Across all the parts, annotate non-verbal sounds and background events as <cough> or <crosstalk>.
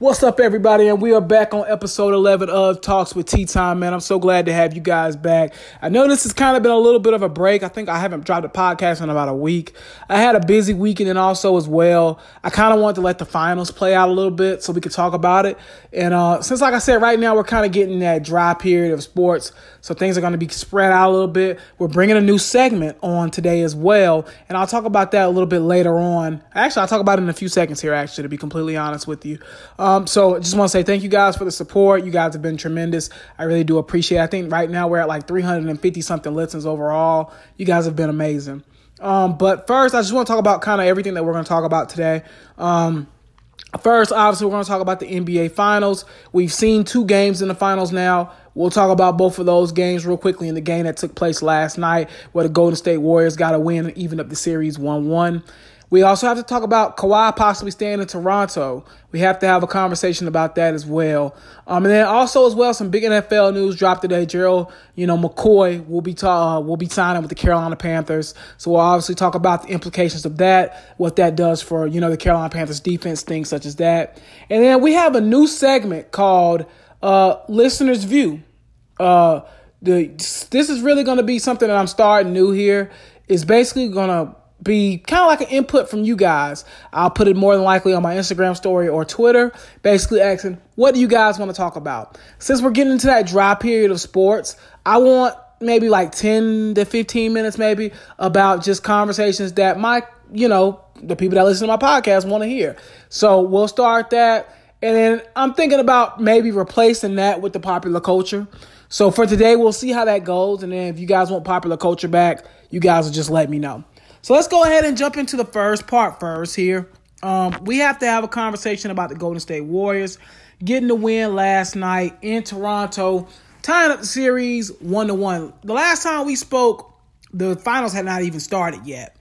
What's up, everybody? And we are back on episode 11 of Talks with Tea Time, man. I'm so glad to have you guys back. I know this has kind of been a little bit of a break. I think I haven't dropped a podcast in about a week. I had a busy weekend and also as well, I kind of wanted to let the finals play out a little bit so we could talk about it. And uh, since, like I said, right now we're kind of getting that dry period of sports, so things are going to be spread out a little bit. We're bringing a new segment on today as well, and I'll talk about that a little bit later on. Actually, I'll talk about it in a few seconds here, actually, to be completely honest with you. Um, so just want to say thank you guys for the support. You guys have been tremendous. I really do appreciate it. I think right now we're at like 350 something listens overall. You guys have been amazing. Um, but first, I just want to talk about kind of everything that we're going to talk about today. Um, First, obviously, we're going to talk about the NBA Finals. We've seen two games in the finals now. We'll talk about both of those games real quickly in the game that took place last night, where the Golden State Warriors got a win and even up the series 1 1. We also have to talk about Kawhi possibly staying in Toronto. We have to have a conversation about that as well. Um, and then also as well, some big NFL news dropped today. Gerald, you know, McCoy will be ta- uh, will be signing with the Carolina Panthers. So we'll obviously talk about the implications of that, what that does for you know the Carolina Panthers defense, things such as that. And then we have a new segment called uh, Listeners View. Uh, the this is really going to be something that I'm starting new here. It's basically going to be kind of like an input from you guys. I'll put it more than likely on my Instagram story or Twitter, basically asking, what do you guys want to talk about? Since we're getting into that dry period of sports, I want maybe like 10 to 15 minutes maybe about just conversations that my, you know, the people that listen to my podcast want to hear. So we'll start that. And then I'm thinking about maybe replacing that with the popular culture. So for today, we'll see how that goes. And then if you guys want popular culture back, you guys will just let me know. So let's go ahead and jump into the first part first here. Um, we have to have a conversation about the Golden State Warriors getting the win last night in Toronto, tying up the series one to one. The last time we spoke, the finals had not even started yet.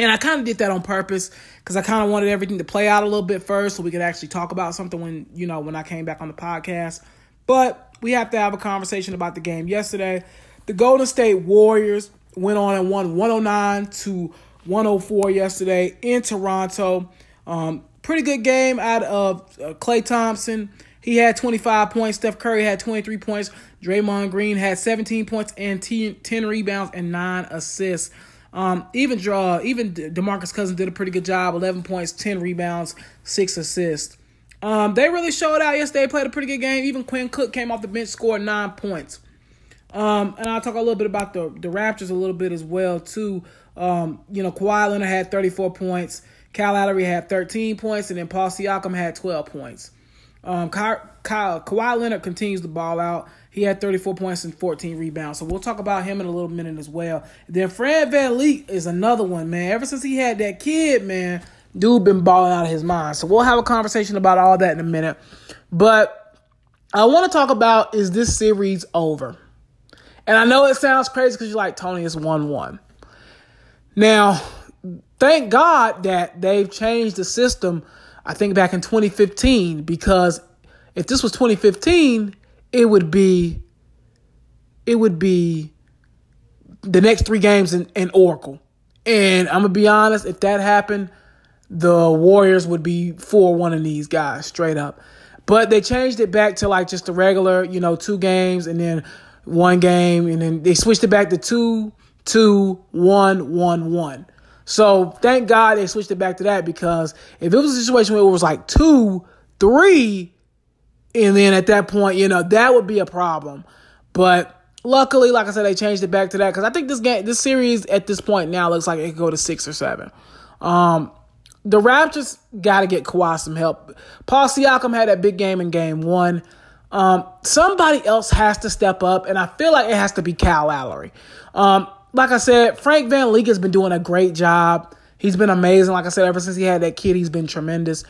And I kind of did that on purpose because I kind of wanted everything to play out a little bit first so we could actually talk about something when, you know, when I came back on the podcast. But we have to have a conversation about the game yesterday. The Golden State Warriors went on and won 109 to 104 yesterday in Toronto. Um, pretty good game out of uh, Klay Thompson. He had 25 points. Steph Curry had 23 points. Draymond Green had 17 points and 10 rebounds and 9 assists. Um, even draw, even DeMarcus Cousins did a pretty good job. 11 points, 10 rebounds, 6 assists. Um, they really showed out yesterday. Played a pretty good game. Even Quinn Cook came off the bench, scored 9 points. Um, and I'll talk a little bit about the, the Raptors a little bit as well, too. Um, you know, Kawhi Leonard had 34 points. Kyle Lowry had 13 points, and then Paul Siakam had 12 points. Um, Kyle, Kyle, Kawhi Leonard continues to ball out. He had 34 points and 14 rebounds. So we'll talk about him in a little minute as well. Then Fred Van VanVleet is another one, man. Ever since he had that kid, man, dude been balling out of his mind. So we'll have a conversation about all that in a minute. But I want to talk about is this series over? And I know it sounds crazy because you're like, Tony, it's 1 1. Now, thank God that they've changed the system, I think back in 2015, because if this was 2015, it would be it would be the next three games in, in Oracle. And I'm gonna be honest, if that happened, the Warriors would be 4 one of these guys, straight up. But they changed it back to like just the regular, you know, two games and then one game, and then they switched it back to two, two, one, one, one. So thank God they switched it back to that because if it was a situation where it was like two, three, and then at that point, you know, that would be a problem. But luckily, like I said, they changed it back to that because I think this game, this series at this point now looks like it could go to six or seven. Um, the Raptors got to get Kawhi some help. Paul Siakam had that big game in game one. Um, somebody else has to step up, and I feel like it has to be Kyle Lowry. Um, like I said, Frank VanVleet has been doing a great job. He's been amazing. Like I said, ever since he had that kid, he's been tremendous.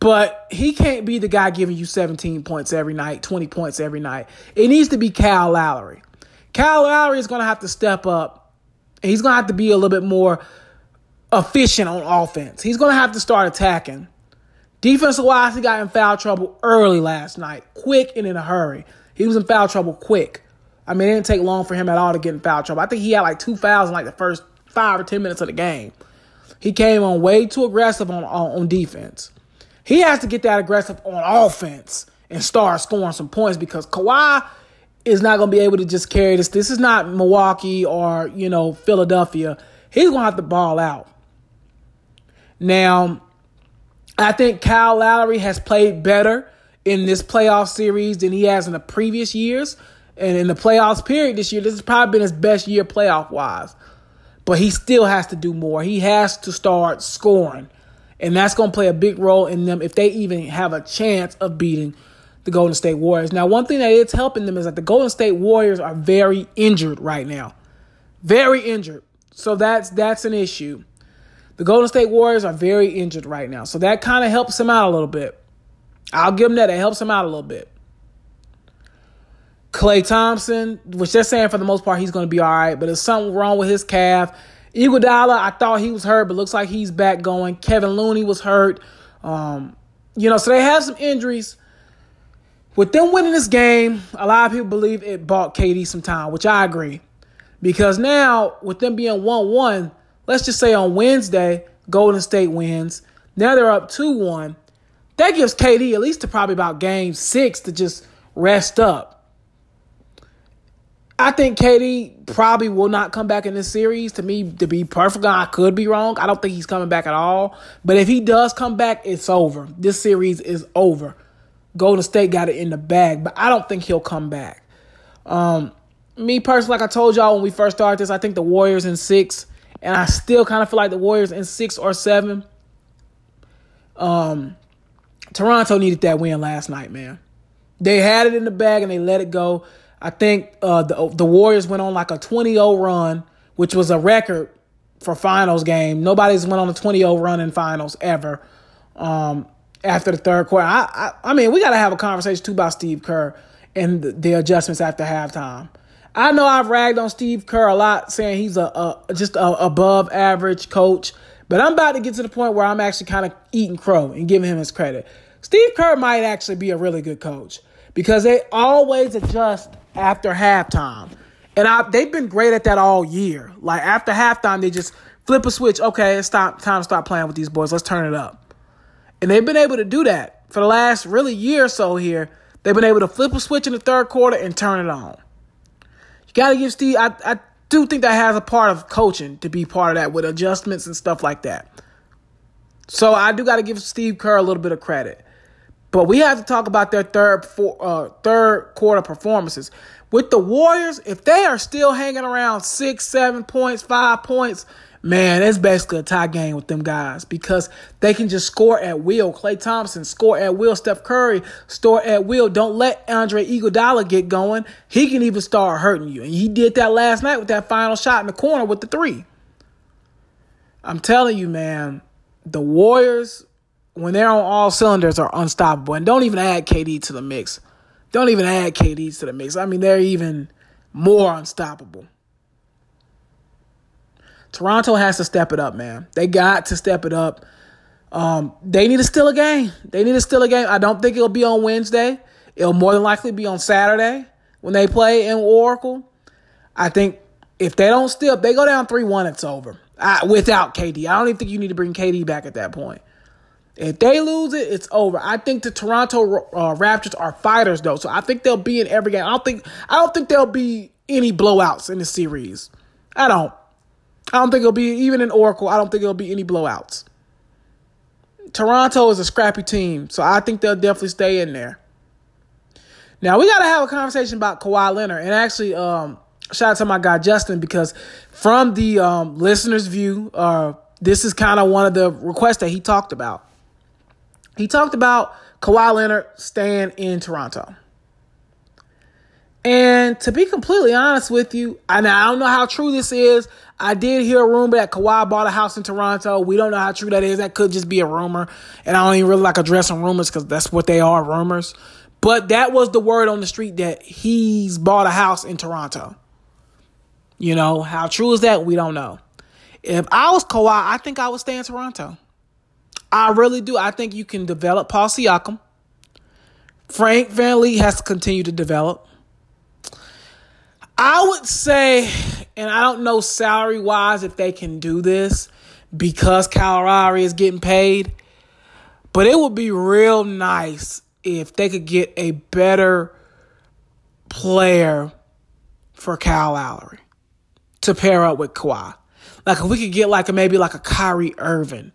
But he can't be the guy giving you 17 points every night, 20 points every night. It needs to be Kyle Lowry. Kyle Lowry is going to have to step up. He's going to have to be a little bit more efficient on offense. He's going to have to start attacking. Defensive wise, he got in foul trouble early last night, quick and in a hurry. He was in foul trouble quick. I mean, it didn't take long for him at all to get in foul trouble. I think he had like two fouls in like the first five or ten minutes of the game. He came on way too aggressive on, on, on defense. He has to get that aggressive on offense and start scoring some points because Kawhi is not going to be able to just carry this. This is not Milwaukee or, you know, Philadelphia. He's going to have to ball out. Now, I think Kyle Lowry has played better in this playoff series than he has in the previous years. And in the playoffs period this year, this has probably been his best year playoff wise. But he still has to do more. He has to start scoring. And that's going to play a big role in them if they even have a chance of beating the Golden State Warriors. Now, one thing that is helping them is that the Golden State Warriors are very injured right now. Very injured. So that's that's an issue. The Golden State Warriors are very injured right now. So that kind of helps them out a little bit. I'll give them that. It helps him out a little bit. Klay Thompson, which they're saying for the most part he's going to be all right, but there's something wrong with his calf. Iguodala, I thought he was hurt, but looks like he's back going. Kevin Looney was hurt. Um, you know, so they have some injuries. With them winning this game, a lot of people believe it bought KD some time, which I agree. Because now, with them being 1 1, let's just say on Wednesday, Golden State wins. Now they're up 2 1. That gives KD at least to probably about game six to just rest up. I think KD probably will not come back in this series. To me, to be perfect, I could be wrong. I don't think he's coming back at all. But if he does come back, it's over. This series is over. Golden State got it in the bag, but I don't think he'll come back. Um, me personally, like I told y'all when we first started this, I think the Warriors in six, and I still kind of feel like the Warriors in six or seven. Um, Toronto needed that win last night, man. They had it in the bag and they let it go. I think uh, the the Warriors went on like a 20-0 run, which was a record for finals game. Nobody's went on a 20-0 run in finals ever. Um, after the third quarter, I, I, I mean, we got to have a conversation too about Steve Kerr and the, the, adjustments after halftime. I know I've ragged on Steve Kerr a lot, saying he's a, a just a above average coach. But I'm about to get to the point where I'm actually kind of eating crow and giving him his credit. Steve Kerr might actually be a really good coach because they always adjust after halftime. And I, they've been great at that all year. Like after halftime, they just flip a switch. Okay, it's stop, time to stop playing with these boys. Let's turn it up. And they've been able to do that for the last really year or so here. They've been able to flip a switch in the third quarter and turn it on. You got to give Steve, I, I do think that has a part of coaching to be part of that with adjustments and stuff like that. So I do got to give Steve Kerr a little bit of credit. But we have to talk about their third four, uh, third quarter performances. With the Warriors, if they are still hanging around six, seven points, five points, man, it's basically a tie game with them guys because they can just score at will. Klay Thompson score at will. Steph Curry score at will. Don't let Andre Iguodala get going. He can even start hurting you, and he did that last night with that final shot in the corner with the three. I'm telling you, man, the Warriors when they're on all cylinders are unstoppable. And don't even add KD to the mix. Don't even add KD to the mix. I mean, they're even more unstoppable. Toronto has to step it up, man. They got to step it up. Um, they need to steal a game. They need to steal a game. I don't think it'll be on Wednesday. It'll more than likely be on Saturday when they play in Oracle. I think if they don't steal, if they go down 3 1, it's over. I, without KD. I don't even think you need to bring KD back at that point. If they lose it, it's over. I think the Toronto uh, Raptors are fighters though, so I think they'll be in every game. I don't think I don't think there'll be any blowouts in the series. I don't. I don't think it'll be even in Oracle. I don't think it'll be any blowouts. Toronto is a scrappy team, so I think they'll definitely stay in there. Now we got to have a conversation about Kawhi Leonard, and actually, um, shout out to my guy Justin because from the um, listeners' view, uh, this is kind of one of the requests that he talked about. He talked about Kawhi Leonard staying in Toronto. And to be completely honest with you, I, I don't know how true this is. I did hear a rumor that Kawhi bought a house in Toronto. We don't know how true that is. That could just be a rumor. And I don't even really like addressing rumors because that's what they are rumors. But that was the word on the street that he's bought a house in Toronto. You know, how true is that? We don't know. If I was Kawhi, I think I would stay in Toronto. I really do. I think you can develop Paul Siakam. Frank VanVleet has to continue to develop. I would say, and I don't know salary wise if they can do this because Lowry is getting paid, But it would be real nice if they could get a better player for Kyle Lowry to pair up with Kawhi. Like if we could get like a, maybe like a Kyrie Irving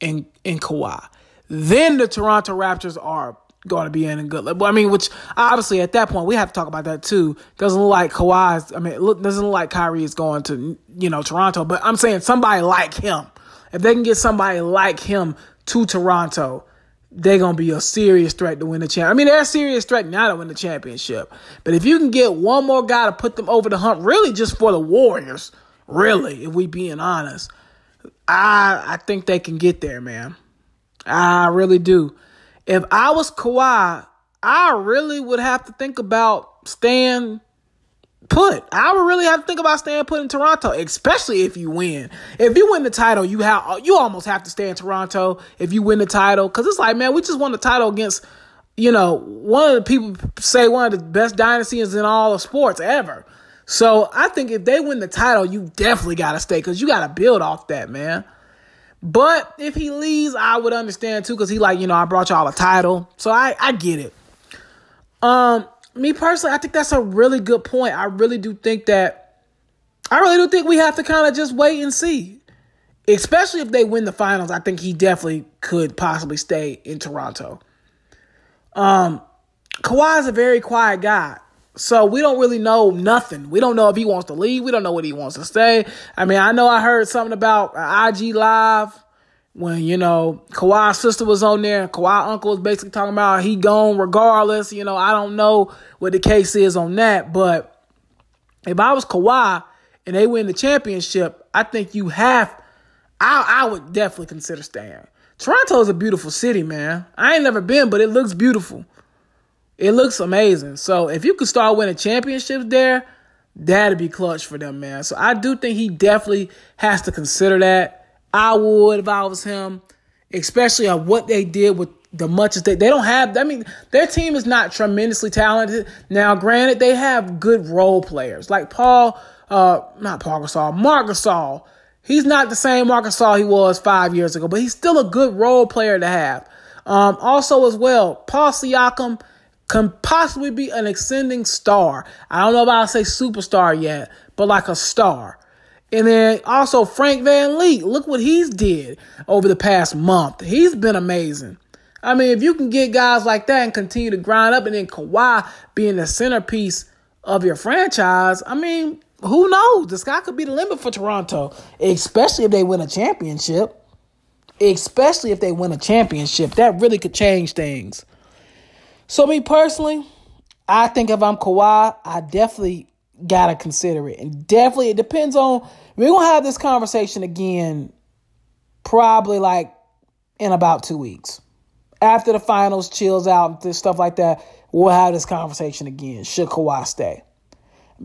in in Kawhi, then the Toronto Raptors are going to be in a good. Level. I mean, which obviously at that point we have to talk about that too. Doesn't look like Kawhi's. I mean, look, doesn't look like Kyrie is going to you know Toronto. But I'm saying somebody like him. If they can get somebody like him to Toronto, they're gonna be a serious threat to win the champ. I mean, they're a serious threat now to win the championship. But if you can get one more guy to put them over the hump, really just for the Warriors, really, if we being honest, I I think they can get there, man. I really do. If I was Kawhi, I really would have to think about staying put. I would really have to think about staying put in Toronto, especially if you win. If you win the title, you have you almost have to stay in Toronto if you win the title because it's like, man, we just won the title against, you know, one of the people say one of the best dynasties in all of sports ever. So I think if they win the title, you definitely got to stay because you got to build off that, man. But if he leaves, I would understand too, because he like, you know, I brought y'all a title. So I, I get it. Um, me personally, I think that's a really good point. I really do think that I really do think we have to kind of just wait and see. Especially if they win the finals, I think he definitely could possibly stay in Toronto. Um, Kawhi is a very quiet guy. So we don't really know nothing. We don't know if he wants to leave. We don't know what he wants to stay. I mean, I know I heard something about uh, IG Live when, you know, Kawhi's sister was on there. Kawhi uncle was basically talking about he gone regardless. You know, I don't know what the case is on that. But if I was Kawhi and they win the championship, I think you have, I, I would definitely consider staying. Toronto is a beautiful city, man. I ain't never been, but it looks beautiful. It looks amazing. So if you could start winning championships there, that'd be clutch for them, man. So I do think he definitely has to consider that. I would if I was him, especially on what they did with the much as they they don't have. I mean, their team is not tremendously talented. Now, granted, they have good role players like Paul, uh, not Paul Gasol, Marc Gasol. He's not the same Marc Gasol he was five years ago, but he's still a good role player to have. Um, also, as well, Paul Siakam can possibly be an ascending star. I don't know if I'll say superstar yet, but like a star. And then also Frank VanVleet. Look what he's did over the past month. He's been amazing. I mean, if you can get guys like that and continue to grind up, and then Kawhi being the centerpiece of your franchise, I mean, who knows? The sky could be the limit for Toronto, especially if they win a championship. Especially if they win a championship, that really could change things. So me personally, I think if I'm Kawhi, I definitely gotta consider it, and definitely it depends on. We're gonna have this conversation again, probably like in about two weeks after the finals chills out and stuff like that. We'll have this conversation again. Should Kawhi stay?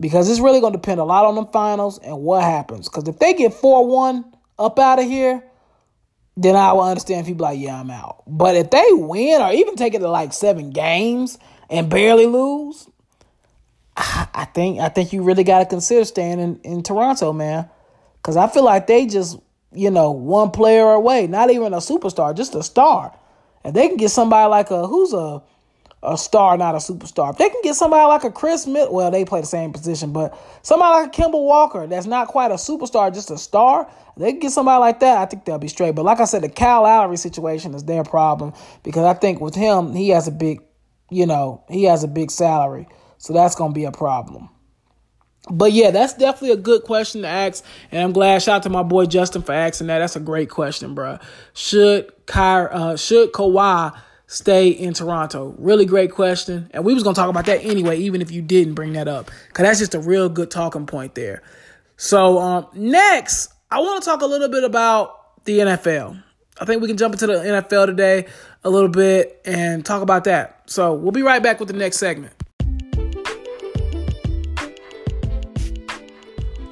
Because it's really gonna depend a lot on the finals and what happens. Because if they get four one up out of here, then I will understand if people like, yeah, I'm out. But if they win or even take it to like seven games and barely lose, I think I think you really got to consider staying in, in Toronto, man. Because I feel like they just, you know, one player away, not even a superstar, just a star. If they can get somebody like a who's a a star, not a superstar. If they can get somebody like a Chris Smith, well, they play the same position, but somebody like a Kemba Walker that's not quite a superstar, just a star, they can get somebody like that, I think they'll be straight. But like I said, the Kyle Lowry situation is their problem because I think with him, he has a big, you know, he has a big salary. So that's to be a problem. But yeah, that's definitely a good question to ask. And I'm glad, shout out to my boy Justin for asking that. That's a great question, bro. Should Ky, uh, should Kawhi stay in Toronto? Really great question. And we was to talk about that anyway, even if you didn't bring that up. Because that's just a real good talking point there. So um, next, I want to talk a little bit about the NFL. I think we can jump into the NFL today a little bit and talk about that. So we'll be right back with the next segment.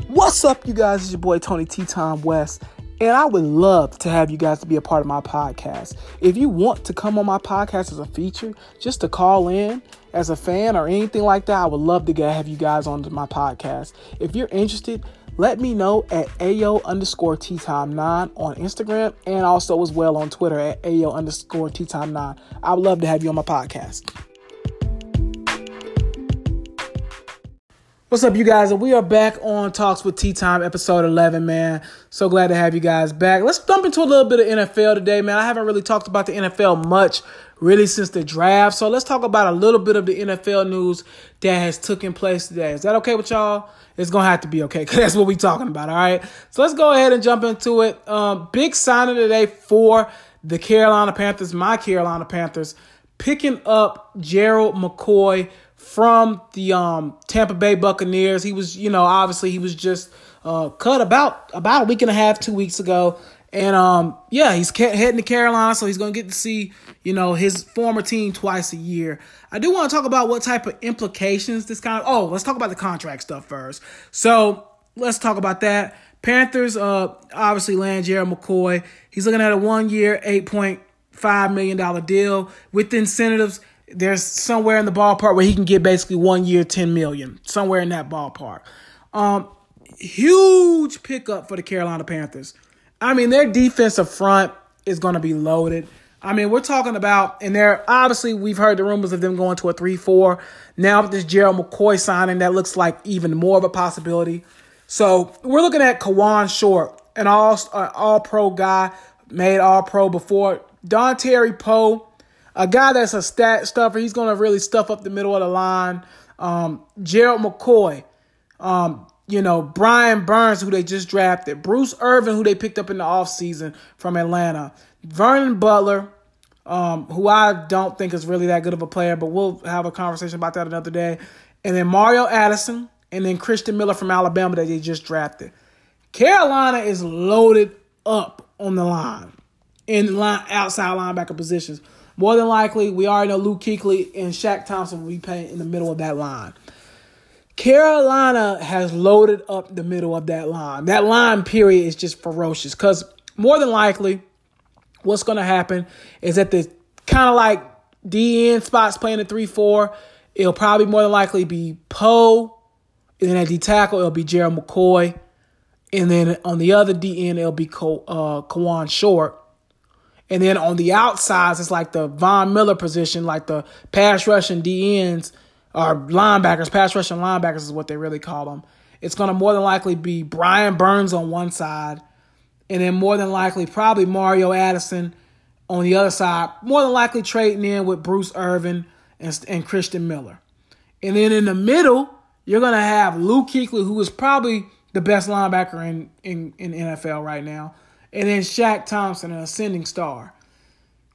What's up, you guys? It's your boy Tony T. Tom West, and I would love to have you guys to be a part of my podcast. If you want to come on my podcast as a feature, just to call in as a fan or anything like that, I would love to have you guys on my podcast. If you're interested, let me know at AO underscore Tea Time 9 on Instagram and also as well on Twitter at AO underscore Tea Time 9. I would love to have you on my podcast. What's up, you guys? And we are back on Talks with Tea Time, episode 11, man. So glad to have you guys back. Let's jump into a little bit of NFL today, man. I haven't really talked about the NFL much, really, since the draft. So let's talk about a little bit of the NFL news that has taken place today. Is that okay with y'all? It's going to have to be okay because <laughs> that's what we're talking about, all right? So let's go ahead and jump into it. Um, big signing today for the Carolina Panthers, my Carolina Panthers, picking up Gerald McCoy from the um, Tampa Bay Buccaneers. He was, you know, obviously he was just uh, cut about about a week and a half, two weeks ago. And um, yeah, he's heading to Carolina, so he's going to get to see, you know, his former team twice a year. I do want to talk about what type of implications this kind of. Oh, let's talk about the contract stuff first. So let's talk about that. Panthers, uh, obviously land Gerald McCoy. He's looking at a one-year, eight point five million dollar deal with incentives there's somewhere in the ballpark where he can get basically one year, 10 million, somewhere in that ballpark. Um, huge pickup for the Carolina Panthers. I mean, their defensive front is going to be loaded. I mean, we're talking about, and they're obviously we've heard the rumors of them going to a 3 4. Now, with this Gerald McCoy signing, that looks like even more of a possibility. So, we're looking at Kawann Short, an all, uh, all pro guy, made all pro before. Dontari Poe, a guy that's a stat stuffer. He's going to really stuff up the middle of the line. Um, Gerald McCoy, um, you know, Brian Burns, who they just drafted, Bruce Irvin, who they picked up in the offseason from Atlanta, Vernon Butler, um, who I don't think is really that good of a player, but we'll have a conversation about that another day. And then Mario Addison, and then Christian Miller from Alabama that they just drafted. Carolina is loaded up on the line in line outside linebacker positions. More than likely, we already know Luke Kuechly and Shaq Thompson will be playing in the middle of that line. Carolina has loaded up the middle of that line. That line period is just ferocious because more than likely, what's going to happen is that the kind of like DN spots playing the 3 4, it'll probably more than likely be Poe. And then at D tackle, it'll be Gerald McCoy. And then on the other DN, it'll be Ko, uh, Kawann Short. And then on the outsides, it's like the Von Miller position, like the pass rushing DNs or linebackers, pass rushing linebackers is what they really call them. It's going to more than likely be Brian Burns on one side, and then more than likely probably Mario Addison on the other side. More than likely trading in with Bruce Irvin and, and Christian Miller. And then in the middle, you're going to have Luke Kuechly, who is probably the best linebacker in, in, in NFL right now and then Shaq Thompson, an ascending star.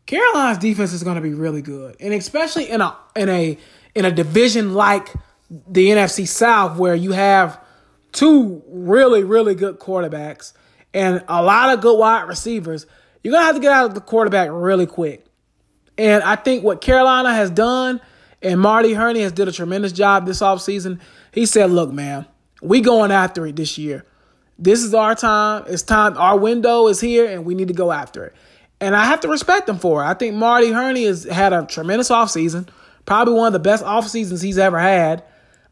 Carolina's defense is going to be really good, and especially in a in a in a division like the NFC South, where you have two really really good quarterbacks and a lot of good wide receivers. You're gonna have to get out of the quarterback really quick. And I think what Carolina has done, and Marty Hurney has did a tremendous job this offseason. He said, "Look, man, we going after it this year this is our time. It's time. Our window is here, and we need to go after it. And I have to respect him for it. I think Marty Hurney has had a tremendous offseason, probably one of the best off seasons he's ever had.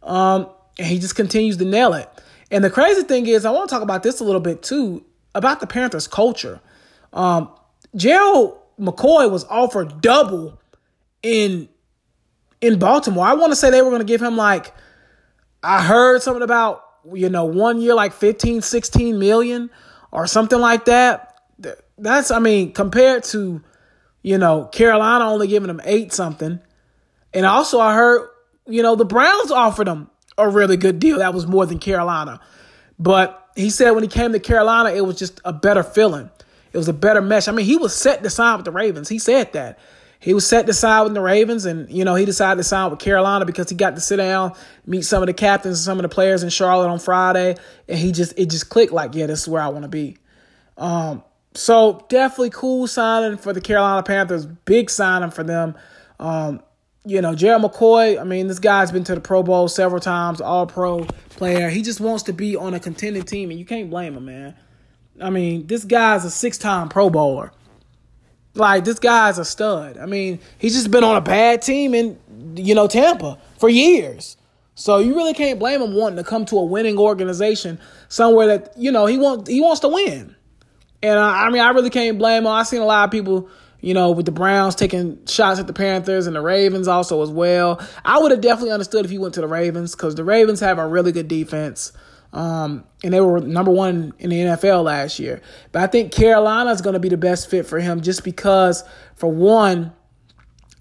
Um, and he just continues to nail it. And the crazy thing is, I want to talk about this a little bit too about the Panthers' culture. Um, Gerald McCoy was offered double in in Baltimore. I want to say they were going to give him like I heard something about you know, one year like 15, 16 million or something like that. That's, I mean, compared to, you know, Carolina only giving them eight something. And also, I heard, you know, the Browns offered him a really good deal. That was more than Carolina. But he said when he came to Carolina, it was just a better feeling. It was a better mesh. I mean, he was set to sign with the Ravens. He said that he was set to sign with the Ravens, and you know he decided to sign with Carolina because he got to sit down, meet some of the captains and some of the players in Charlotte on Friday, and he just it just clicked like, yeah, this is where I want to be. Um, so definitely cool signing for the Carolina Panthers, big signing for them. Um, you know, Gerald McCoy, I mean, this guy's been to the Pro Bowl several times, all pro player. He just wants to be on a contending team, and you can't blame him, man. I mean, this guy's a six time Pro Bowler. Like this guy's a stud. I mean, he's just been on a bad team in you know Tampa for years. So you really can't blame him wanting to come to a winning organization somewhere that you know he wants he wants to win. And I mean, I really can't blame him. I've seen a lot of people, you know, with the Browns taking shots at the Panthers and the Ravens also as well. I would have definitely understood if he went to the Ravens because the Ravens have a really good defense. Um, and they were number one in the NFL last year. But I think Carolina is going to be the best fit for him just because, for one,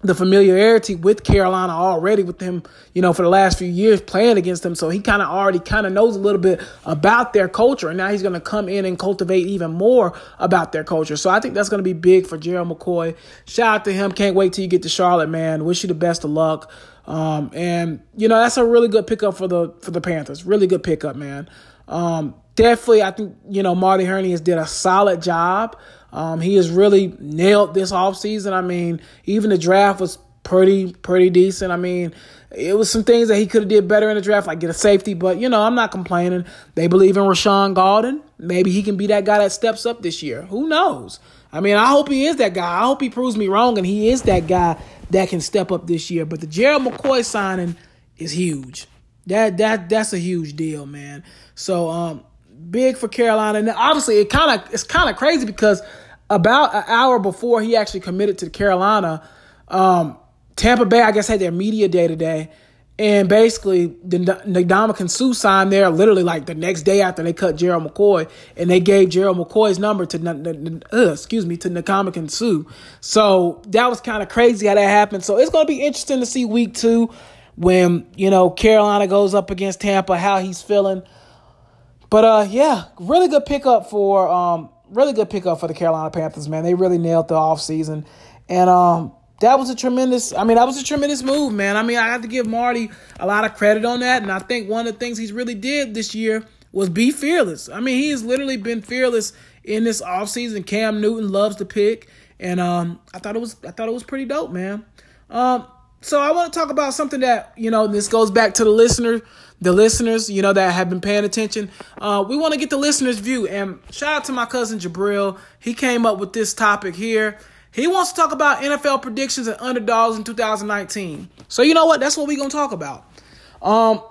the familiarity with Carolina already with him, you know, for the last few years playing against them. So he kind of already kind of knows a little bit about their culture. And now he's going to come in and cultivate even more about their culture. So I think that's going to be big for Gerald McCoy. Shout out to him. Can't wait till you get to Charlotte, man. Wish you the best of luck. Um, and you know, that's a really good pickup for the, for the Panthers. Really good pickup, man. Um, definitely, I think, you know, Marty Hurney has did a solid job. Um, he has really nailed this offseason. I mean, even the draft was pretty pretty decent. I mean, it was some things that he could have did better in the draft, like get a safety. But you know, I'm not complaining. They believe in Rashaan Gaulden. Maybe he can be that guy that steps up this year. Who knows? I mean, I hope he is that guy. I hope he proves me wrong and he is that guy that can step up this year. But the Gerald McCoy signing is huge. That that that's a huge deal, man. So um, big for Carolina. And obviously, it kind of it's kind of crazy because about an hour before he actually committed to Carolina, um, Tampa Bay, I guess, had their media day today. And basically, the Ndamukong Suh signed there literally like the next day after they cut Gerald McCoy, and they gave Gerald McCoy's number to uh, excuse me to Ndamukong Suh. So that was kind of crazy how that happened. So it's going to be interesting to see week two when you know Carolina goes up against Tampa, how he's feeling. But uh, yeah, really good pickup for um, really good pickup for the Carolina Panthers, man. They really nailed the offseason. And um, that was a tremendous, I mean, that was a tremendous move, man. I mean, I have to give Marty a lot of credit on that. And I think one of the things he's really did this year was be fearless. I mean, he has literally been fearless in this offseason. Cam Newton loves to pick. And um, I thought it was I thought it was pretty dope, man. Um, so I want to talk about something that, you know, this goes back to the listener the listeners, you know, that have been paying attention. Uh, we want to get the listeners' view. And shout out to my cousin Jabril. He came up with this topic here. He wants to talk about NFL predictions and underdogs in 2019. So you know what? That's what we're gonna talk about. Um,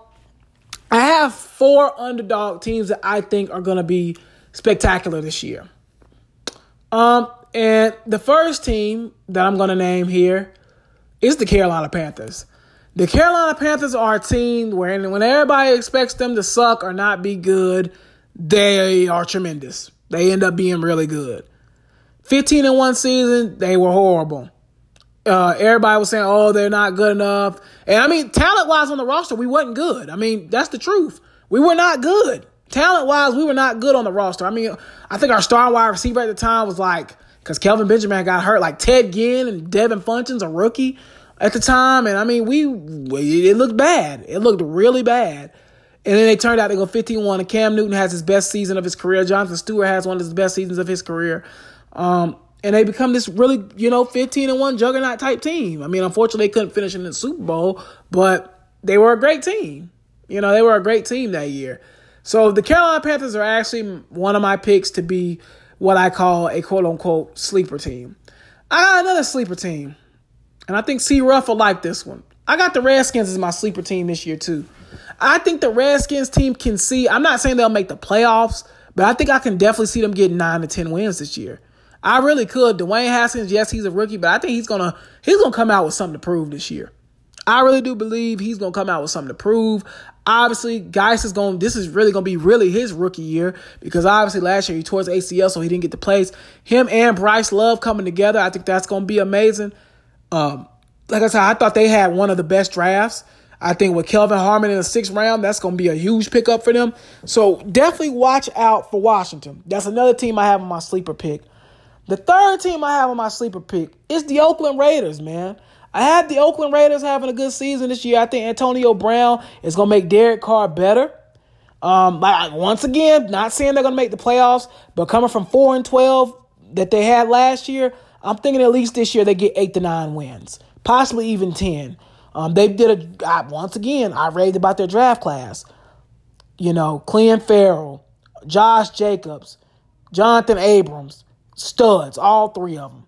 I have four underdog teams that I think are gonna be spectacular this year. Um, and the first team that I'm gonna name here is the Carolina Panthers. The Carolina Panthers are a team where when everybody expects them to suck or not be good, they are tremendous. They end up being really good. 15 in one season, they were horrible. Uh, everybody was saying, oh, they're not good enough. And I mean, talent wise on the roster, we wasn't good. I mean, that's the truth. We were not good. Talent wise, we were not good on the roster. I mean, I think our star wide receiver at the time was like, because Kelvin Benjamin got hurt, like Ted Ginn and Devin Funchess, a rookie at the time, and I mean, we it looked bad. It looked really bad. And then they turned out to go 15-1, and Cam Newton has his best season of his career. Jonathan Stewart has one of his best seasons of his career. Um, and they become this really, you know, 15 and 1 juggernaut type team. I mean, unfortunately, they couldn't finish in the Super Bowl, but they were a great team. You know, they were a great team that year. So the Carolina Panthers are actually one of my picks to be what I call a quote unquote sleeper team. I got another sleeper team. And I think C. Ruff will like this one. I got the Redskins as my sleeper team this year, too. I think the Redskins team can see, I'm not saying they'll make the playoffs, but I think I can definitely see them getting nine to 10 wins this year. I really could. Dwayne Haskins, yes, he's a rookie, but I think he's gonna he's gonna come out with something to prove this year. I really do believe he's gonna come out with something to prove. Obviously, Guice is going. This is really gonna be really his rookie year because obviously last year he tore his ACL, so he didn't get the plays. Him and Bryce Love coming together, I think that's gonna be amazing. Um, like I said, I thought they had one of the best drafts. I think with Kelvin Harmon in the sixth round, that's going to be a huge pickup for them. So definitely watch out for Washington. That's another team I have on my sleeper pick. The third team I have on my sleeper pick is the Oakland Raiders, man. I have the Oakland Raiders having a good season this year. I think Antonio Brown is going to make Derek Carr better. Um, once again, not saying they're going to make the playoffs, but coming from four and twelve that they had last year, I'm thinking at least this year they get eight to nine wins, possibly even 10. Um, they did a, I, once again, I raved about their draft class. You know, Clelin Ferrell, Josh Jacobs, Jonathan Abrams, studs, all three of them.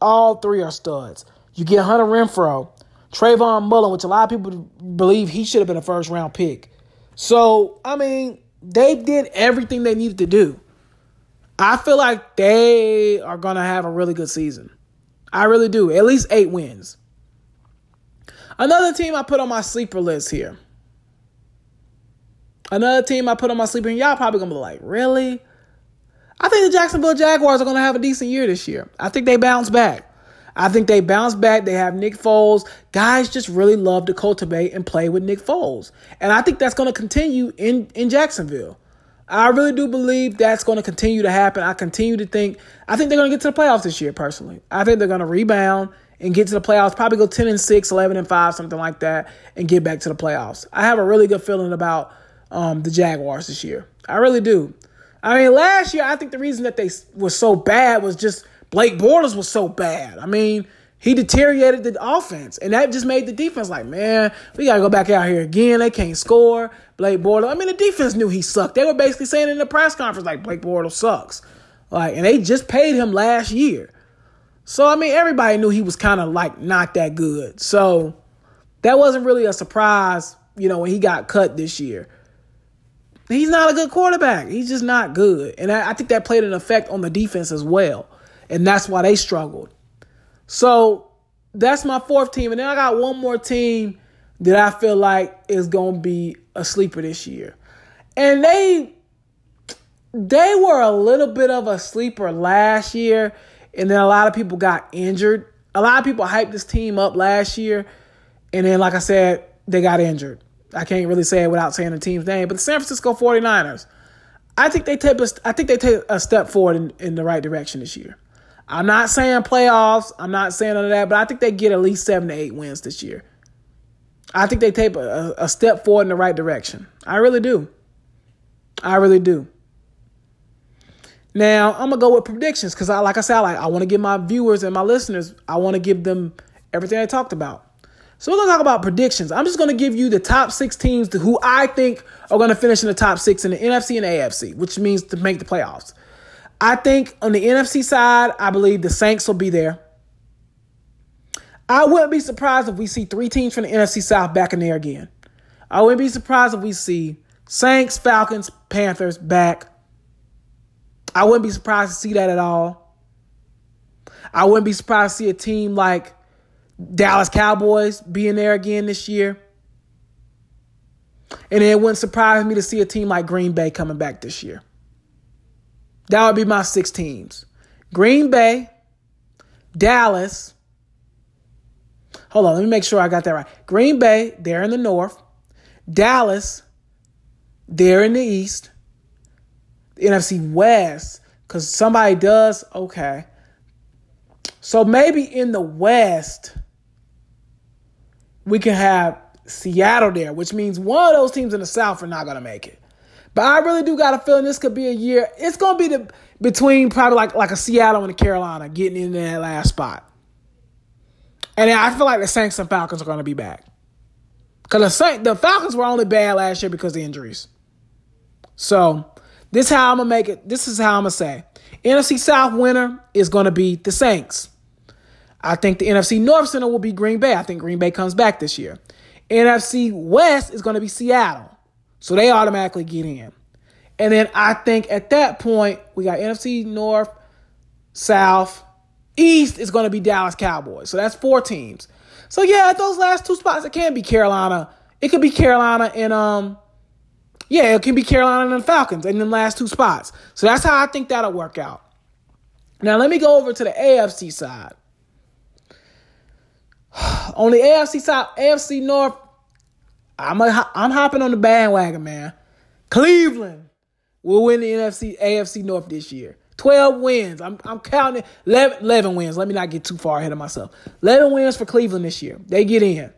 All three are studs. You get Hunter Renfrow, Trayvon Mullen, which a lot of people believe he should have been a first round pick. So, I mean, they did everything they needed to do. I feel like they are going to have a really good season. I really do. At least eight wins. Another team I put on my sleeper list here. Another team I put on my sleeper, and y'all probably gonna be like, really? I think the Jacksonville Jaguars are gonna have a decent year this year. I think they bounce back. I think they bounce back. They have Nick Foles. Guys just really love to cultivate and play with Nick Foles. And I think that's to continue in, in Jacksonville. I really do believe that's going to continue to happen. I continue to think, I think they're going to get to the playoffs this year, personally. I think they're going to rebound and get to the playoffs, probably go 10 and 6, 11 and 5, something like that, and get back to the playoffs. I have a really good feeling about um, the Jaguars this year. I really do. I mean, last year, I think the reason that they were so bad was just Blake Bortles was so bad. I mean, he deteriorated the offense, and that just made the defense like, man, we got to go back out here again. They can't score. Blake Bortles. I mean, the defense knew he sucked. They were basically saying in the press conference like, Blake Bortles sucks. Like, and they just paid him last year. So I mean, everybody knew he was kind of like not that good. So that wasn't really a surprise, you know, when he got cut this year. He's not a good quarterback. He's just not good, and I, I think that played an effect on the defense as well and that's why they struggled. So that's my fourth team, and then I got one more team that I feel like is going to be a sleeper this year, and they they were a little bit of a sleeper last year, and then a lot of people got injured. A lot of people hyped this team up last year, and then, like I said, they got injured. I can't really say it without saying the team's name, but the San Francisco 49ers. I think they take a, I think they take a step forward in, in the right direction this year. I'm not saying playoffs. I'm not saying none of that, but I think they get at least seven to eight wins this year. I think they take a, a step forward in the right direction. I really do. I really do. Now I'm gonna go with predictions because I, like I said, I, like I want to give my viewers and my listeners, I want to give them everything I talked about. So we're gonna talk about predictions. I'm just gonna give you the top six teams to who I think are gonna finish in the top six in the NFC and AFC, which means to make the playoffs. I think on the NFC side, I believe the Saints will be there. I wouldn't be surprised if we see three teams from the NFC South back in there again. I wouldn't be surprised if we see Saints, Falcons, Panthers back. I wouldn't be surprised to see that at all. I wouldn't be surprised to see a team like Dallas Cowboys being there again this year. And it wouldn't surprise me to see a team like Green Bay coming back this year. That would be my six teams Green Bay, Dallas. Hold on, let me make sure I got that right. Green Bay, they're in the north. Dallas, they're in the east. The NFC West, because somebody does, okay. So maybe in the West, we can have Seattle there, which means one of those teams in the South are not going to make it. But I really do got a feeling this could be a year. It's gonna be the between probably like like a Seattle and a Carolina getting in that last spot. And I feel like the Saints and Falcons are gonna be back. Cause the Saint, the Falcons were only bad last year because of injuries. So this is how I'm gonna make it. This is how I'm gonna say. NFC South winner is gonna be the Saints. I think the NFC North center will be Green Bay. I think Green Bay comes back this year. NFC West is gonna be Seattle. So they automatically get in. And then I think at that point, we got NFC North, South, East is going to be Dallas Cowboys. So that's four teams. So yeah, those last two spots, it can be Carolina. It could be Carolina and um, yeah, it can be Carolina and Falcons in the last two spots. So that's how I think that'll work out. Now let me go over to the AFC side. <sighs> On the AFC side, AFC North, I'm a, I'm hopping on the bandwagon, man. Cleveland will win the NFC AFC North this year. 12 wins. I'm, I'm counting 11, 11 wins. Let me not get too far ahead of myself. 11 wins for Cleveland this year. They get in.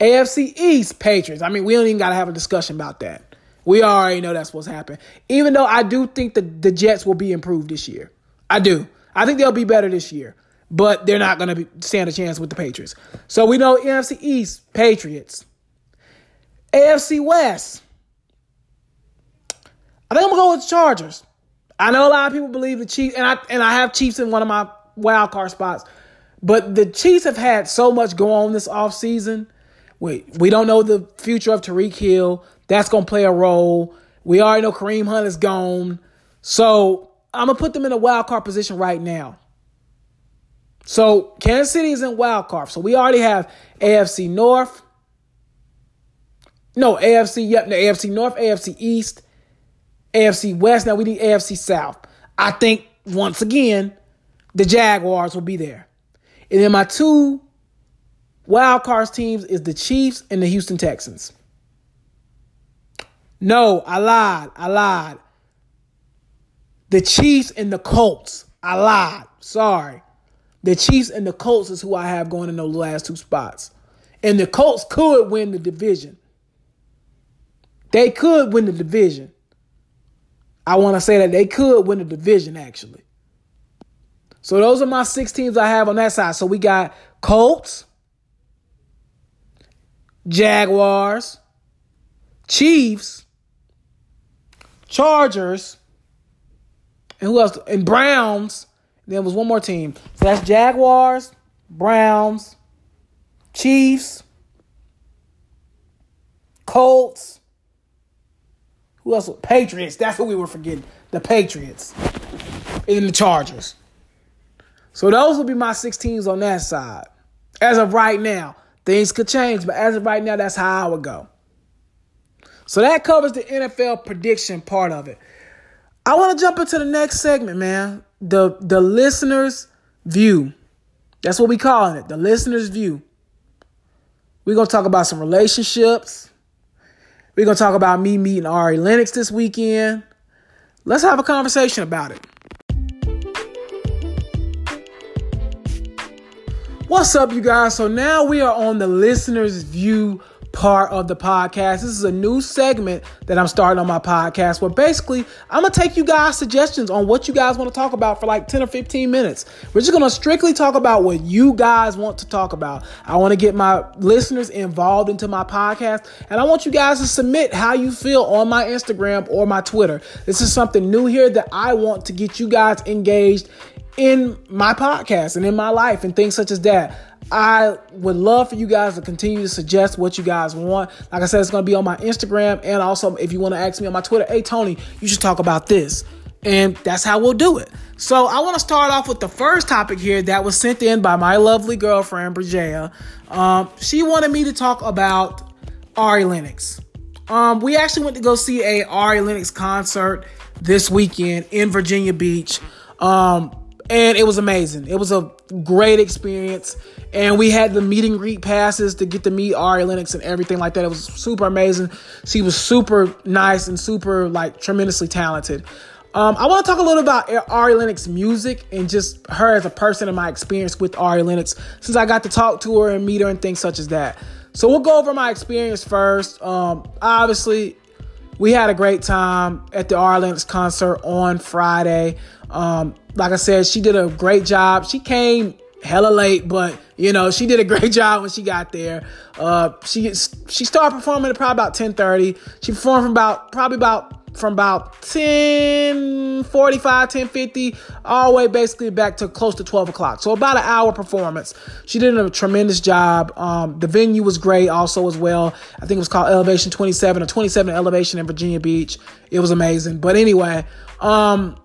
AFC East Patriots. I mean, we don't even got to have a discussion about that. We already know that's what's happening. Even though I do think the, the Jets will be improved this year. I do. I think they'll be better this year but they're not going to stand a chance with the Patriots. So we know NFC East, Patriots. AFC West. I think I'm gonna go with the Chargers. I know a lot of people believe the Chiefs, and I and I have Chiefs in one of my wild card spots. But the Chiefs have had so much go on this offseason. We, we don't know the future of Tyreek Hill. That's going to play a role. We already know Kareem Hunt is gone. So I'm going to put them in a wild card position right now. So Kansas City is in wild card. So we already have AFC North. No, AFC, yep, the AFC North, AFC East, AFC West. Now we need AFC South. I think once again, the Jaguars will be there. And then my two wild cards teams is the Chiefs and the Houston Texans. No, I lied. I lied. The Chiefs and the Colts. I lied. Sorry. The Chiefs and the Colts is who I have going in those last two spots. And the Colts could win the division. They could win the division. I want to say that they could win the division, actually. So those are my six teams I have on that side. So we got Colts, Jaguars, Chiefs, Chargers, and who else? And Browns there was one more team. So that's Jaguars, Browns, Chiefs, Colts. Who else? Patriots. That's what we were forgetting. The Patriots. And the Chargers. So those will be my six teams on that side. As of right now, things could change, but as of right now, that's how I would go. So that covers the NFL prediction part of it. I want to jump into the next segment, man the the listener's view. That's what we calling it, the listener's view. We're gonna talk about some relationships. We're gonna talk about me meeting Ari Lennox this weekend. Let's have a conversation about it. What's up, you guys? So now we are on the listener's view part of the podcast. This is a new segment that I'm starting on my podcast where basically I'm going to take you guys' suggestions on what you guys want to talk about for like 10 or 15 minutes. We're just going to strictly talk about what you guys want to talk about. I want to get my listeners involved into my podcast and I want you guys to submit how you feel on my Instagram or my Twitter. This is something new here that I want to get you guys engaged in my podcast and in my life and things such as that. I would love for you guys to continue to suggest what you guys want. Like I said, it's going to be on my Instagram. And also, if you want to ask me on my Twitter, hey, Tony, you should talk about this. And that's how we'll do it. So, I want to start off with the first topic here that was sent in by my lovely girlfriend, Bridgea. Um, she wanted me to talk about Ari Lennox. Um, we actually went to go see a Ari Lennox concert this weekend in Virginia Beach. Um, and it was amazing. It was a great experience, and we had the meet and greet passes to get to meet Ari Lennox and everything like that. It was super amazing. She was super nice and super like tremendously talented. Um, I want to talk a little about Ari Lennox music and just her as a person and my experience with Ari Lennox since I got to talk to her and meet her and things such as that. So we'll go over my experience first. Um, obviously, we had a great time at the Ari Lennox concert on Friday. Um, like I said, she did a great job. She came hella late, but you know she did a <laughs> great job when she got there. Uh, she she started performing at probably about ten thirty. She performed from about probably about from about 10 45 10 50 all the way basically back to close to 12 o'clock so about an hour performance she did a tremendous job um, the venue was great also as well i think it was called elevation 27 or 27 elevation in virginia beach it was amazing but anyway um,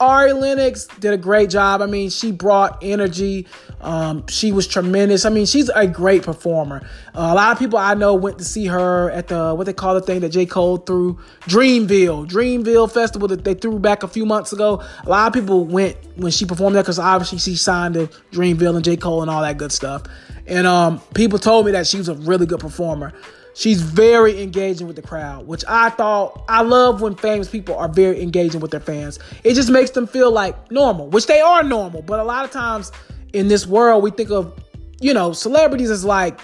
Ari Lennox did a great job. I mean, she brought energy. Um, she was tremendous. I mean, she's a great performer. Uh, a lot of people I know went to see her at the what they call the thing that J. Cole threw, Dreamville, Dreamville Festival that they threw back a few months ago. A lot of people went when she performed there because obviously she signed to Dreamville and J. Cole and all that good stuff. And um, people told me that she was a really good performer. She's very engaging with the crowd, which I thought I love when famous people are very engaging with their fans. It just makes them feel like normal, which they are normal. But a lot of times in this world, we think of, you know, celebrities as like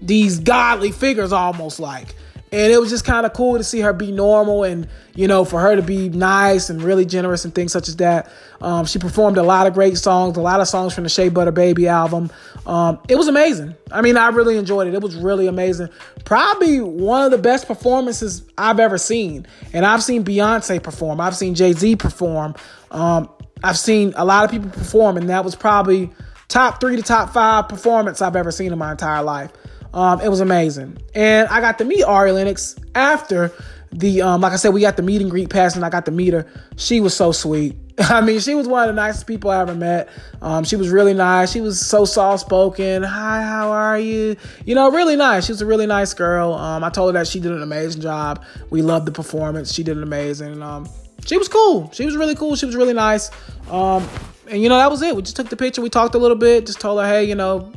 these godly figures almost like. And it was just kind of cool to see her be normal and, you know, for her to be nice and really generous and things such as that. Um, she performed a lot of great songs, a lot of songs from the Shea Butter Baby album. Um, it was amazing. I mean, I really enjoyed it. It was really amazing. Probably one of the best performances I've ever seen. And I've seen Beyonce perform, I've seen Jay Z perform. Um, I've seen a lot of people perform, and that was probably top three to top five performance I've ever seen in my entire life. Um, it was amazing. And I got to meet Ari Lennox after the, um, like I said, we got the meet and greet pass and I got to meet her. She was so sweet. <laughs> I mean, she was one of the nicest people I ever met. Um, she was really nice. She was so soft spoken. Hi, how are you? You know, really nice. She was a really nice girl. Um, I told her that she did an amazing job. We loved the performance. She did an amazing. Um, she was cool. She was really cool. She was really nice. Um, and you know, that was it. We just took the picture. We talked a little bit. Just told her, hey, you know,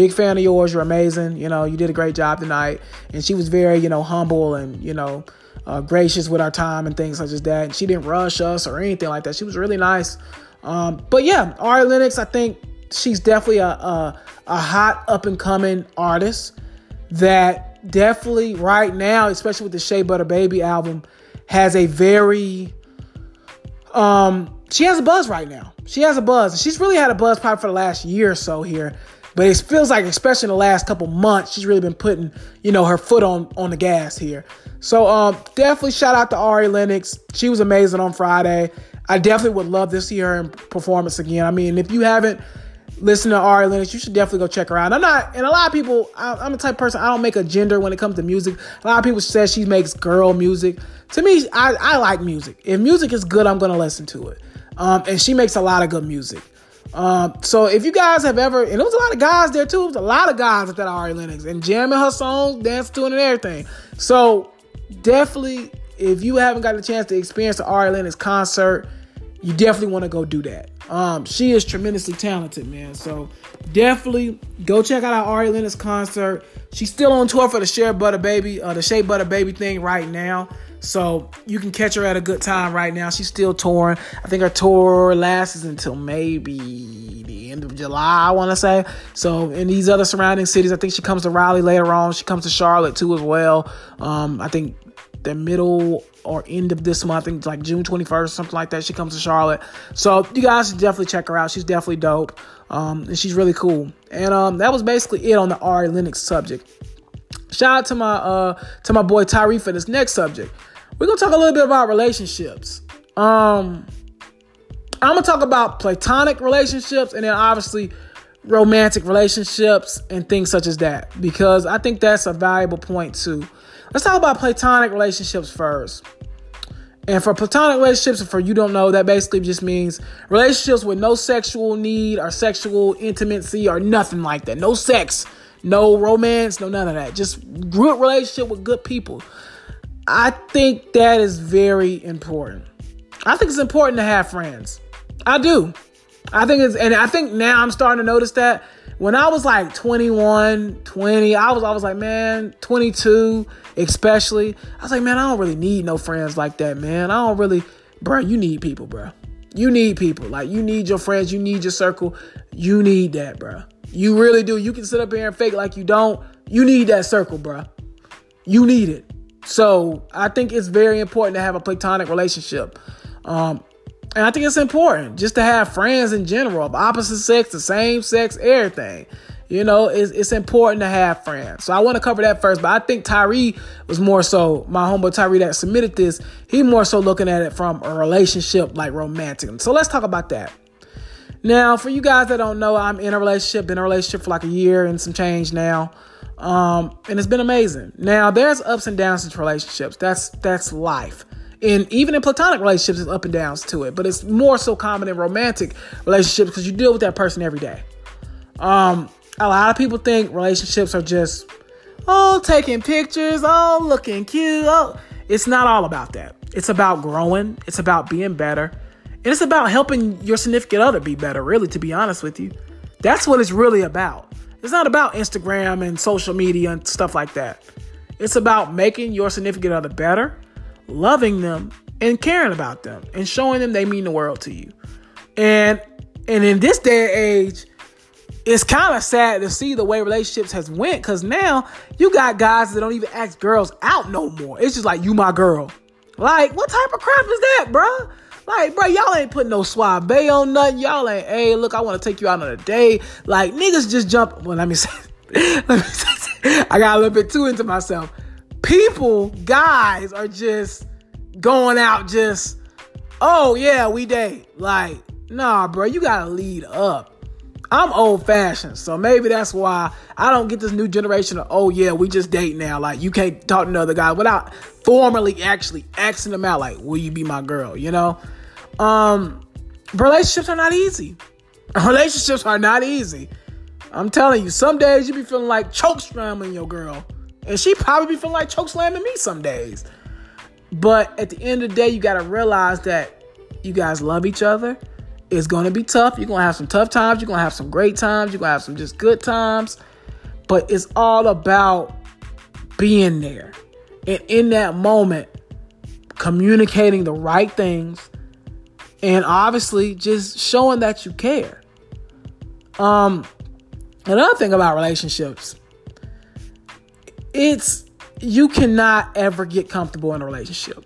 big fan of yours. You're amazing. You know, you did a great job tonight. And she was very, you know, humble and you know uh, gracious with our time and things such as that. And she didn't rush us or anything like that. She was really nice. Um, but yeah, Ari Lennox, I think she's definitely a, a, a hot up and coming artist that definitely right now, especially with the Shea Butter Baby album, has a very um she has a buzz right now. She has a buzz. She's really had a buzz probably for the last year or so here. But it feels like, especially in the last couple months, she's really been putting, you know, her foot on on the gas here. So um, definitely shout out to Ari Lennox. She was amazing on Friday. I definitely would love to see her in performance again. I mean, if you haven't listened to Ari Lennox, you should definitely go check her out. I'm not, and a lot of people, I'm the type of person I don't make a gender when it comes to music. A lot of people say she makes girl music. To me, I, I like music. If music is good, I'm gonna listen to it. Um, and she makes a lot of good music. Um, so if you guys have ever, and there was a lot of guys there too, there was a lot of guys at that Ari Lennox and jamming her songs, dancing to it and everything. So definitely, if you haven't got a chance to experience the Ari Lennox concert, you definitely want to go do that. Um, she is tremendously talented, man. So definitely go check out our Ari Lennox concert. She's still on tour for the Shea Butter Baby, uh, the Shea Butter Baby thing right now. So you can catch her at a good time right now. She's still touring. I think her tour lasts until maybe the end of July, I want to say. So in these other surrounding cities, I think she comes to Raleigh later on. She comes to Charlotte too as well. Um, I think the middle or end of this month, I think like June 21st, something like that. She comes to Charlotte. So you guys should definitely check her out. She's definitely dope. Um, and she's really cool. And um, that was basically it on the Ari Lennox subject. Shout out to my uh to my boy Tyree for this next subject. We're gonna talk a little bit about relationships. Um, I'm gonna talk about platonic relationships and then obviously romantic relationships and things such as that because I think that's a valuable point too. Let's talk about platonic relationships first. And for platonic relationships, for you don't know, that basically just means relationships with no sexual need or sexual intimacy or nothing like that. No sex, no romance, no none of that. Just good relationship with good people. I think that is very important. I think it's important to have friends. I do. I think it's, and I think now I'm starting to notice that when I was like 21, 20, I was, I was like, man, 22, especially. I was like, man, I don't really need no friends like that, man. I don't really, bro, you need people, bro. You need people. Like, you need your friends. You need your circle. You need that, bro. You really do. You can sit up here and fake like you don't. You need that circle, bro. You need it. So I think it's very important to have a platonic relationship. Um, and I think it's important just to have friends in general of opposite sex, the same sex, everything. You know, it's, it's important to have friends. So I want to cover that first. But I think Tyree was more so, my homeboy Tyree that submitted this, he more so looking at it from a relationship, like romantic. So let's talk about that. Now, for you guys that don't know, I'm in a relationship, been in a relationship for like a year and some change now. Um, and it's been amazing. Now there's ups and downs in relationships. That's that's life. And even in platonic relationships, there's up and downs to it. But it's more so common in romantic relationships because you deal with that person every day. Um, a lot of people think relationships are just oh taking pictures, oh looking cute. Oh, it's not all about that. It's about growing. It's about being better. And it's about helping your significant other be better, really, to be honest with you. That's what it's really about. It's not about Instagram and social media and stuff like that. It's about making your significant other better, loving them, and caring about them, and showing them they mean the world to you. And and in this day and age, it's kind of sad to see the way relationships has went because now you got guys that don't even ask girls out no more. It's just like you my girl. Like what type of crap is that, bruh? Like, bro, y'all ain't putting no suave on nothing. Y'all ain't, hey, look, I want to take you out on a date. Like, niggas just jump. Well, let me say, <laughs> let me say, I got a little bit too into myself. People, guys, are just going out just, oh, yeah, we date. Like, nah, bro, you got to lead up. I'm old fashioned, so maybe that's why I don't get this new generation of oh yeah, we just date now. Like you can't talk to another guy without formally actually asking them out. Like, will you be my girl? You know, um, relationships are not easy. <laughs> Relationships are not easy. I'm telling you, some days you be feeling like choke slamming your girl, and she probably be feeling like choke slamming me some days. But at the end of the day, you gotta realize that you guys love each other it's going to be tough. You're going to have some tough times. You're going to have some great times. You're going to have some just good times. But it's all about being there. And in that moment, communicating the right things and obviously just showing that you care. Um another thing about relationships it's you cannot ever get comfortable in a relationship.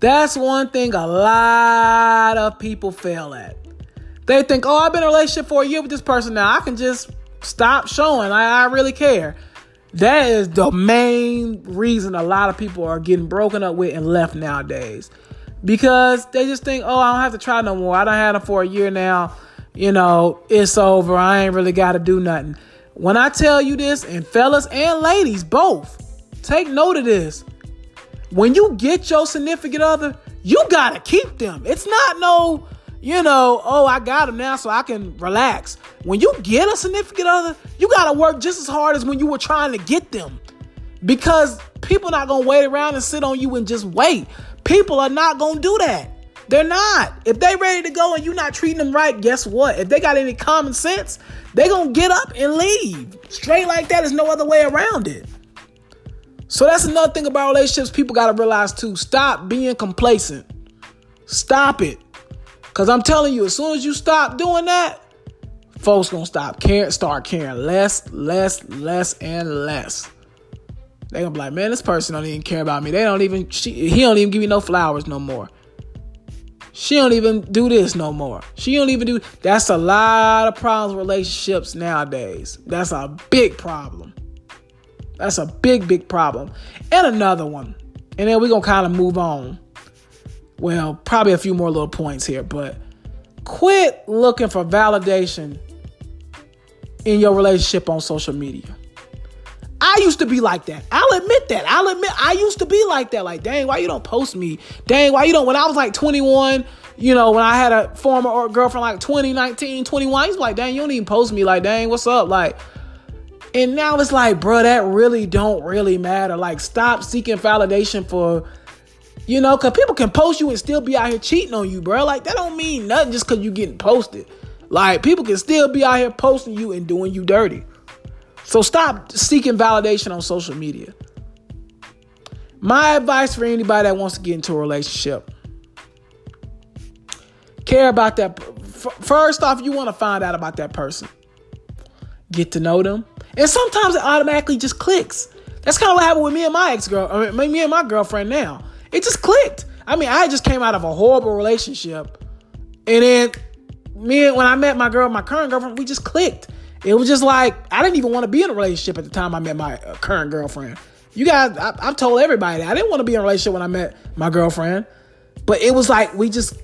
That's one thing a lot of people fail at. They think, oh, I've been in a relationship for a year with this person now. I can just stop showing. I, I really care. That is the main reason a lot of people are getting broken up with and left nowadays. Because they just think, oh, I don't have to try no more. I don't have them for a year now. You know, it's over. I ain't really got to do nothing. When I tell you this, and fellas and ladies both, take note of this. When you get your significant other, you got to keep them. It's not no you know, oh, I got him now, so I can relax. When you get a significant other, you got to work just as hard as when you were trying to get them. Because people not going to wait around and sit on you and just wait. People are not going to do that. They're not. If they ready to go and you not treating them right, guess what? If they got any common sense, they going to get up and leave. Straight like that is no other way around it. So that's another thing about relationships people got to realize too. Stop being complacent. Stop it. Cause I'm telling you, as soon as you stop doing that, folks gonna stop caring, start caring less, less, less, and less. They gonna be like, man, this person don't even care about me. They don't even, she, he don't even give me no flowers no more. She don't even do this no more. She don't even do. That's a lot of problems relationships nowadays. That's a big problem. That's a big, big problem. And another one. And then we're gonna kind of move on well, probably a few more little points here, but quit looking for validation in your relationship on social media. I used to be like that. I'll admit that. I'll admit I used to be like that. Like, dang, why you don't post me? Dang, why you don't? When I was like 21, you know, when I had a former girlfriend like 2019, 21, he's like, dang, you don't even post me. Like, dang, what's up? Like, and now it's like, bro, that really don't really matter. Like, stop seeking validation for you know, cause people can post you and still be out here cheating on you, bro. Like that don't mean nothing just cause you getting posted. Like people can still be out here posting you and doing you dirty. So stop seeking validation on social media. My advice for anybody that wants to get into a relationship care about that. First off, you want to find out about that person, get to know them, and sometimes it automatically just clicks. That's kind of what happened with me and my ex girl, I uh, mean, me and my girlfriend now. It just clicked. I mean, I just came out of a horrible relationship. And then me when I met my girl, my current girlfriend, we just clicked. It was just like I didn't even want to be in a relationship at the time I met my uh, current girlfriend. You guys, I, I've told everybody I didn't want to be in a relationship when I met my girlfriend, but it was like we just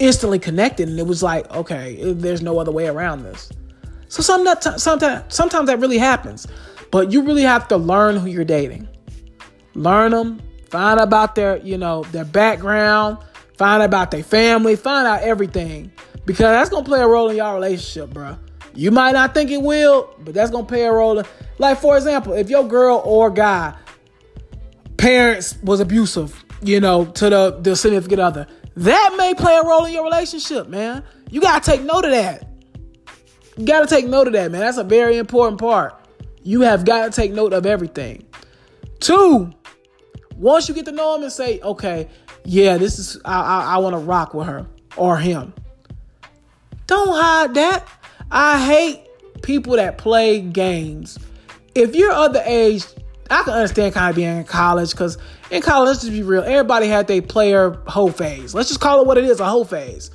instantly connected, and it was like, okay, there's no other way around this. So sometimes, sometimes, sometimes that really happens, but you really have to learn who you're dating. Learn them, Find about their, you know, their background. Find about their family. Find out everything because that's gonna play a role in your relationship, bro. You might not think it will, but that's gonna play a role. In, like for example, if your girl or guy parents was abusive, you know, to the the significant other, that may play a role in your relationship, man. You gotta take note of that. You gotta take note of that, man. That's a very important part. You have got to take note of everything. Two, once you get to know him and say, okay, yeah, this is I I, I want to rock with her or him. Don't hide that. I hate people that play games. If you're of the age, I can understand kind of being in college because in college, let's just be real, everybody had their player hoe phase. Let's just call it what it is, a hoe phase.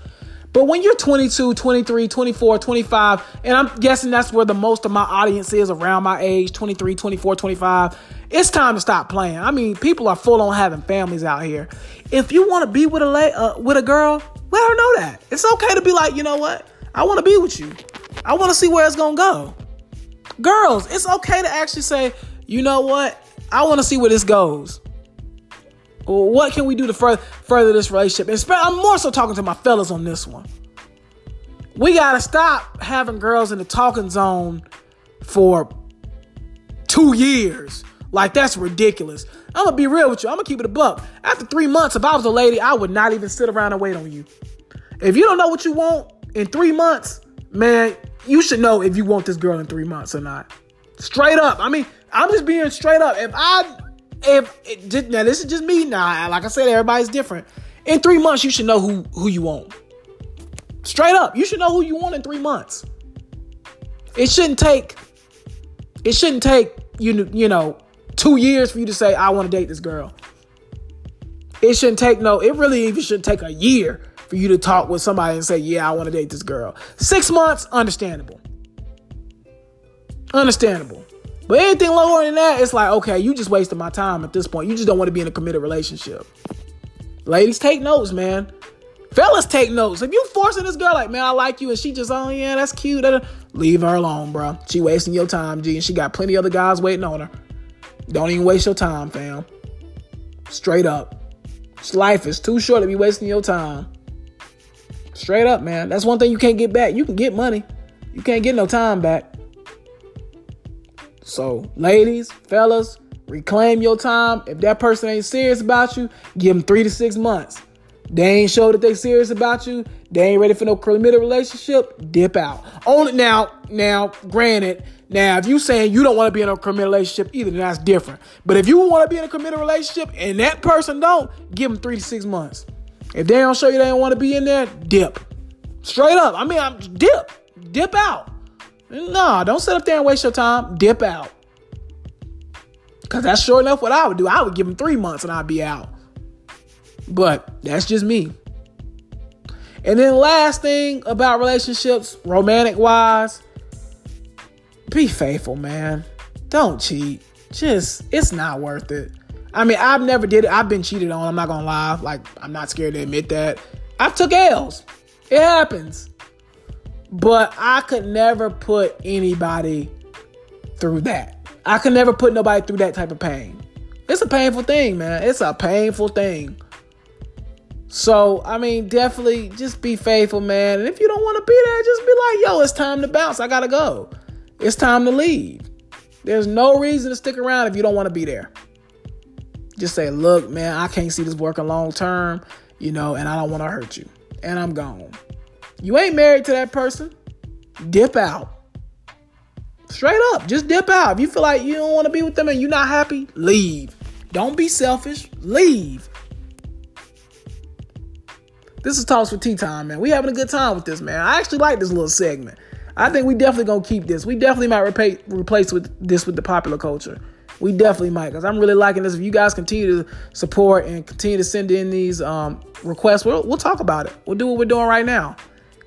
But when you're 22, 23, 24, 25, and I'm guessing that's where the most of my audience is around my age 23, 24, 25, it's time to stop playing. I mean, people are full on having families out here. If you want to be with a la- uh, with a girl, let her know that. It's okay to be like, you know what? I want to be with you. I want to see where it's gonna go. Girls, it's okay to actually say, you know what? I want to see where this goes. What can we do to further this relationship? I'm more so talking to my fellas on this one. We gotta stop having girls in the talking zone for two years. Like that's ridiculous. I'm gonna be real with you. I'm gonna keep it a buck. After three months, if I was a lady, I would not even sit around and wait on you. If you don't know what you want in three months, man, you should know if you want this girl in three months or not. Straight up. I mean, I'm just being straight up. If I, if it, now this is just me. Now, like I said, everybody's different. In three months, you should know who who you want. Straight up, you should know who you want in three months. It shouldn't take. It shouldn't take you you know two years for you to say I want to date this girl. It shouldn't take no. It really even shouldn't take a year for you to talk with somebody and say, yeah, I want to date this girl. Six months, understandable. Understandable. But anything lower than that, it's like, okay, you just wasted my time at this point. You just don't want to be in a committed relationship. Ladies, take notes, man. Fellas, take notes. If you forcing this girl, like, man, I like you, and she just, oh, yeah, that's cute. Leave her alone, bro. She wasting your time, G, and she got plenty other guys waiting on her. Don't even waste your time, fam. Straight up. Life is too short to be wasting your time. Straight up, man. That's one thing you can't get back. You can get money, you can't get no time back. So, ladies, fellas, reclaim your time. If that person ain't serious about you, give them three to six months. They ain't show that they serious about you. They ain't ready for no committed relationship. Dip out. Only now, now, granted, now if you saying you don't want to be in a committed relationship either, then that's different. But if you want to be in a committed relationship and that person don't, give them three to six months. If they don't show you they don't want to be in there, dip. Straight up. I mean, I'm dip. Dip out. No, don't sit up there and waste your time. Dip out. Cause that's sure enough what I would do. I would give them three months and I'd be out. But that's just me. And then last thing about relationships, romantic wise, be faithful, man. Don't cheat. Just it's not worth it. I mean, I've never did it. I've been cheated on. I'm not gonna lie. Like, I'm not scared to admit that. I've took L's. It happens. But I could never put anybody through that. I could never put nobody through that type of pain. It's a painful thing, man. It's a painful thing. So, I mean, definitely just be faithful, man. And if you don't want to be there, just be like, yo, it's time to bounce. I gotta go. It's time to leave. There's no reason to stick around if you don't want to be there. Just say, look, man, I can't see this working long term, you know, and I don't want to hurt you. And I'm gone. You ain't married to that person. Dip out. Straight up, just dip out. If you feel like you don't want to be with them and you're not happy, leave. Don't be selfish. Leave. This is Talks with Tea Time, man. We having a good time with this, man. I actually like this little segment. I think we definitely gonna keep this. We definitely might replace replace with this with the popular culture. We definitely might, because I'm really liking this. If you guys continue to support and continue to send in these um, requests, we'll, we'll talk about it. We'll do what we're doing right now.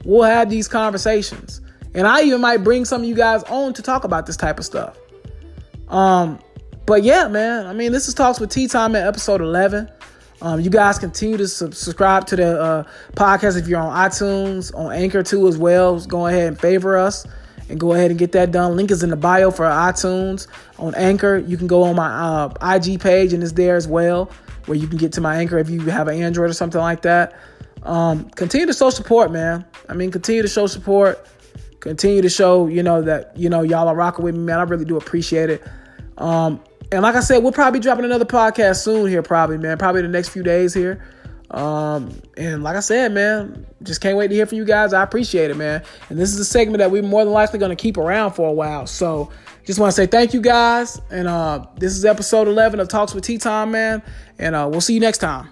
We'll have these conversations. And I even might bring some of you guys on to talk about this type of stuff. Um, but yeah, man. I mean, this is Talks with Tea Time at episode 11. Um, you guys continue to subscribe to the uh, podcast if you're on iTunes, on Anchor too as well. Go ahead and favor us and go ahead and get that done. Link is in the bio for iTunes. On Anchor, you can go on my uh, IG page and it's there as well, where you can get to my Anchor if you have an Android or something like that. Um, continue to show support, man. I mean, continue to show support. Continue to show, you know, that you know y'all are rocking with me, man. I really do appreciate it. Um, and like I said, we'll probably be dropping another podcast soon here, probably, man. Probably the next few days here. Um, and like I said, man, just can't wait to hear from you guys. I appreciate it, man. And this is a segment that we're more than likely going to keep around for a while. So just want to say thank you guys. And uh, this is episode 11 of Talks with Tea Time, man. And uh, we'll see you next time.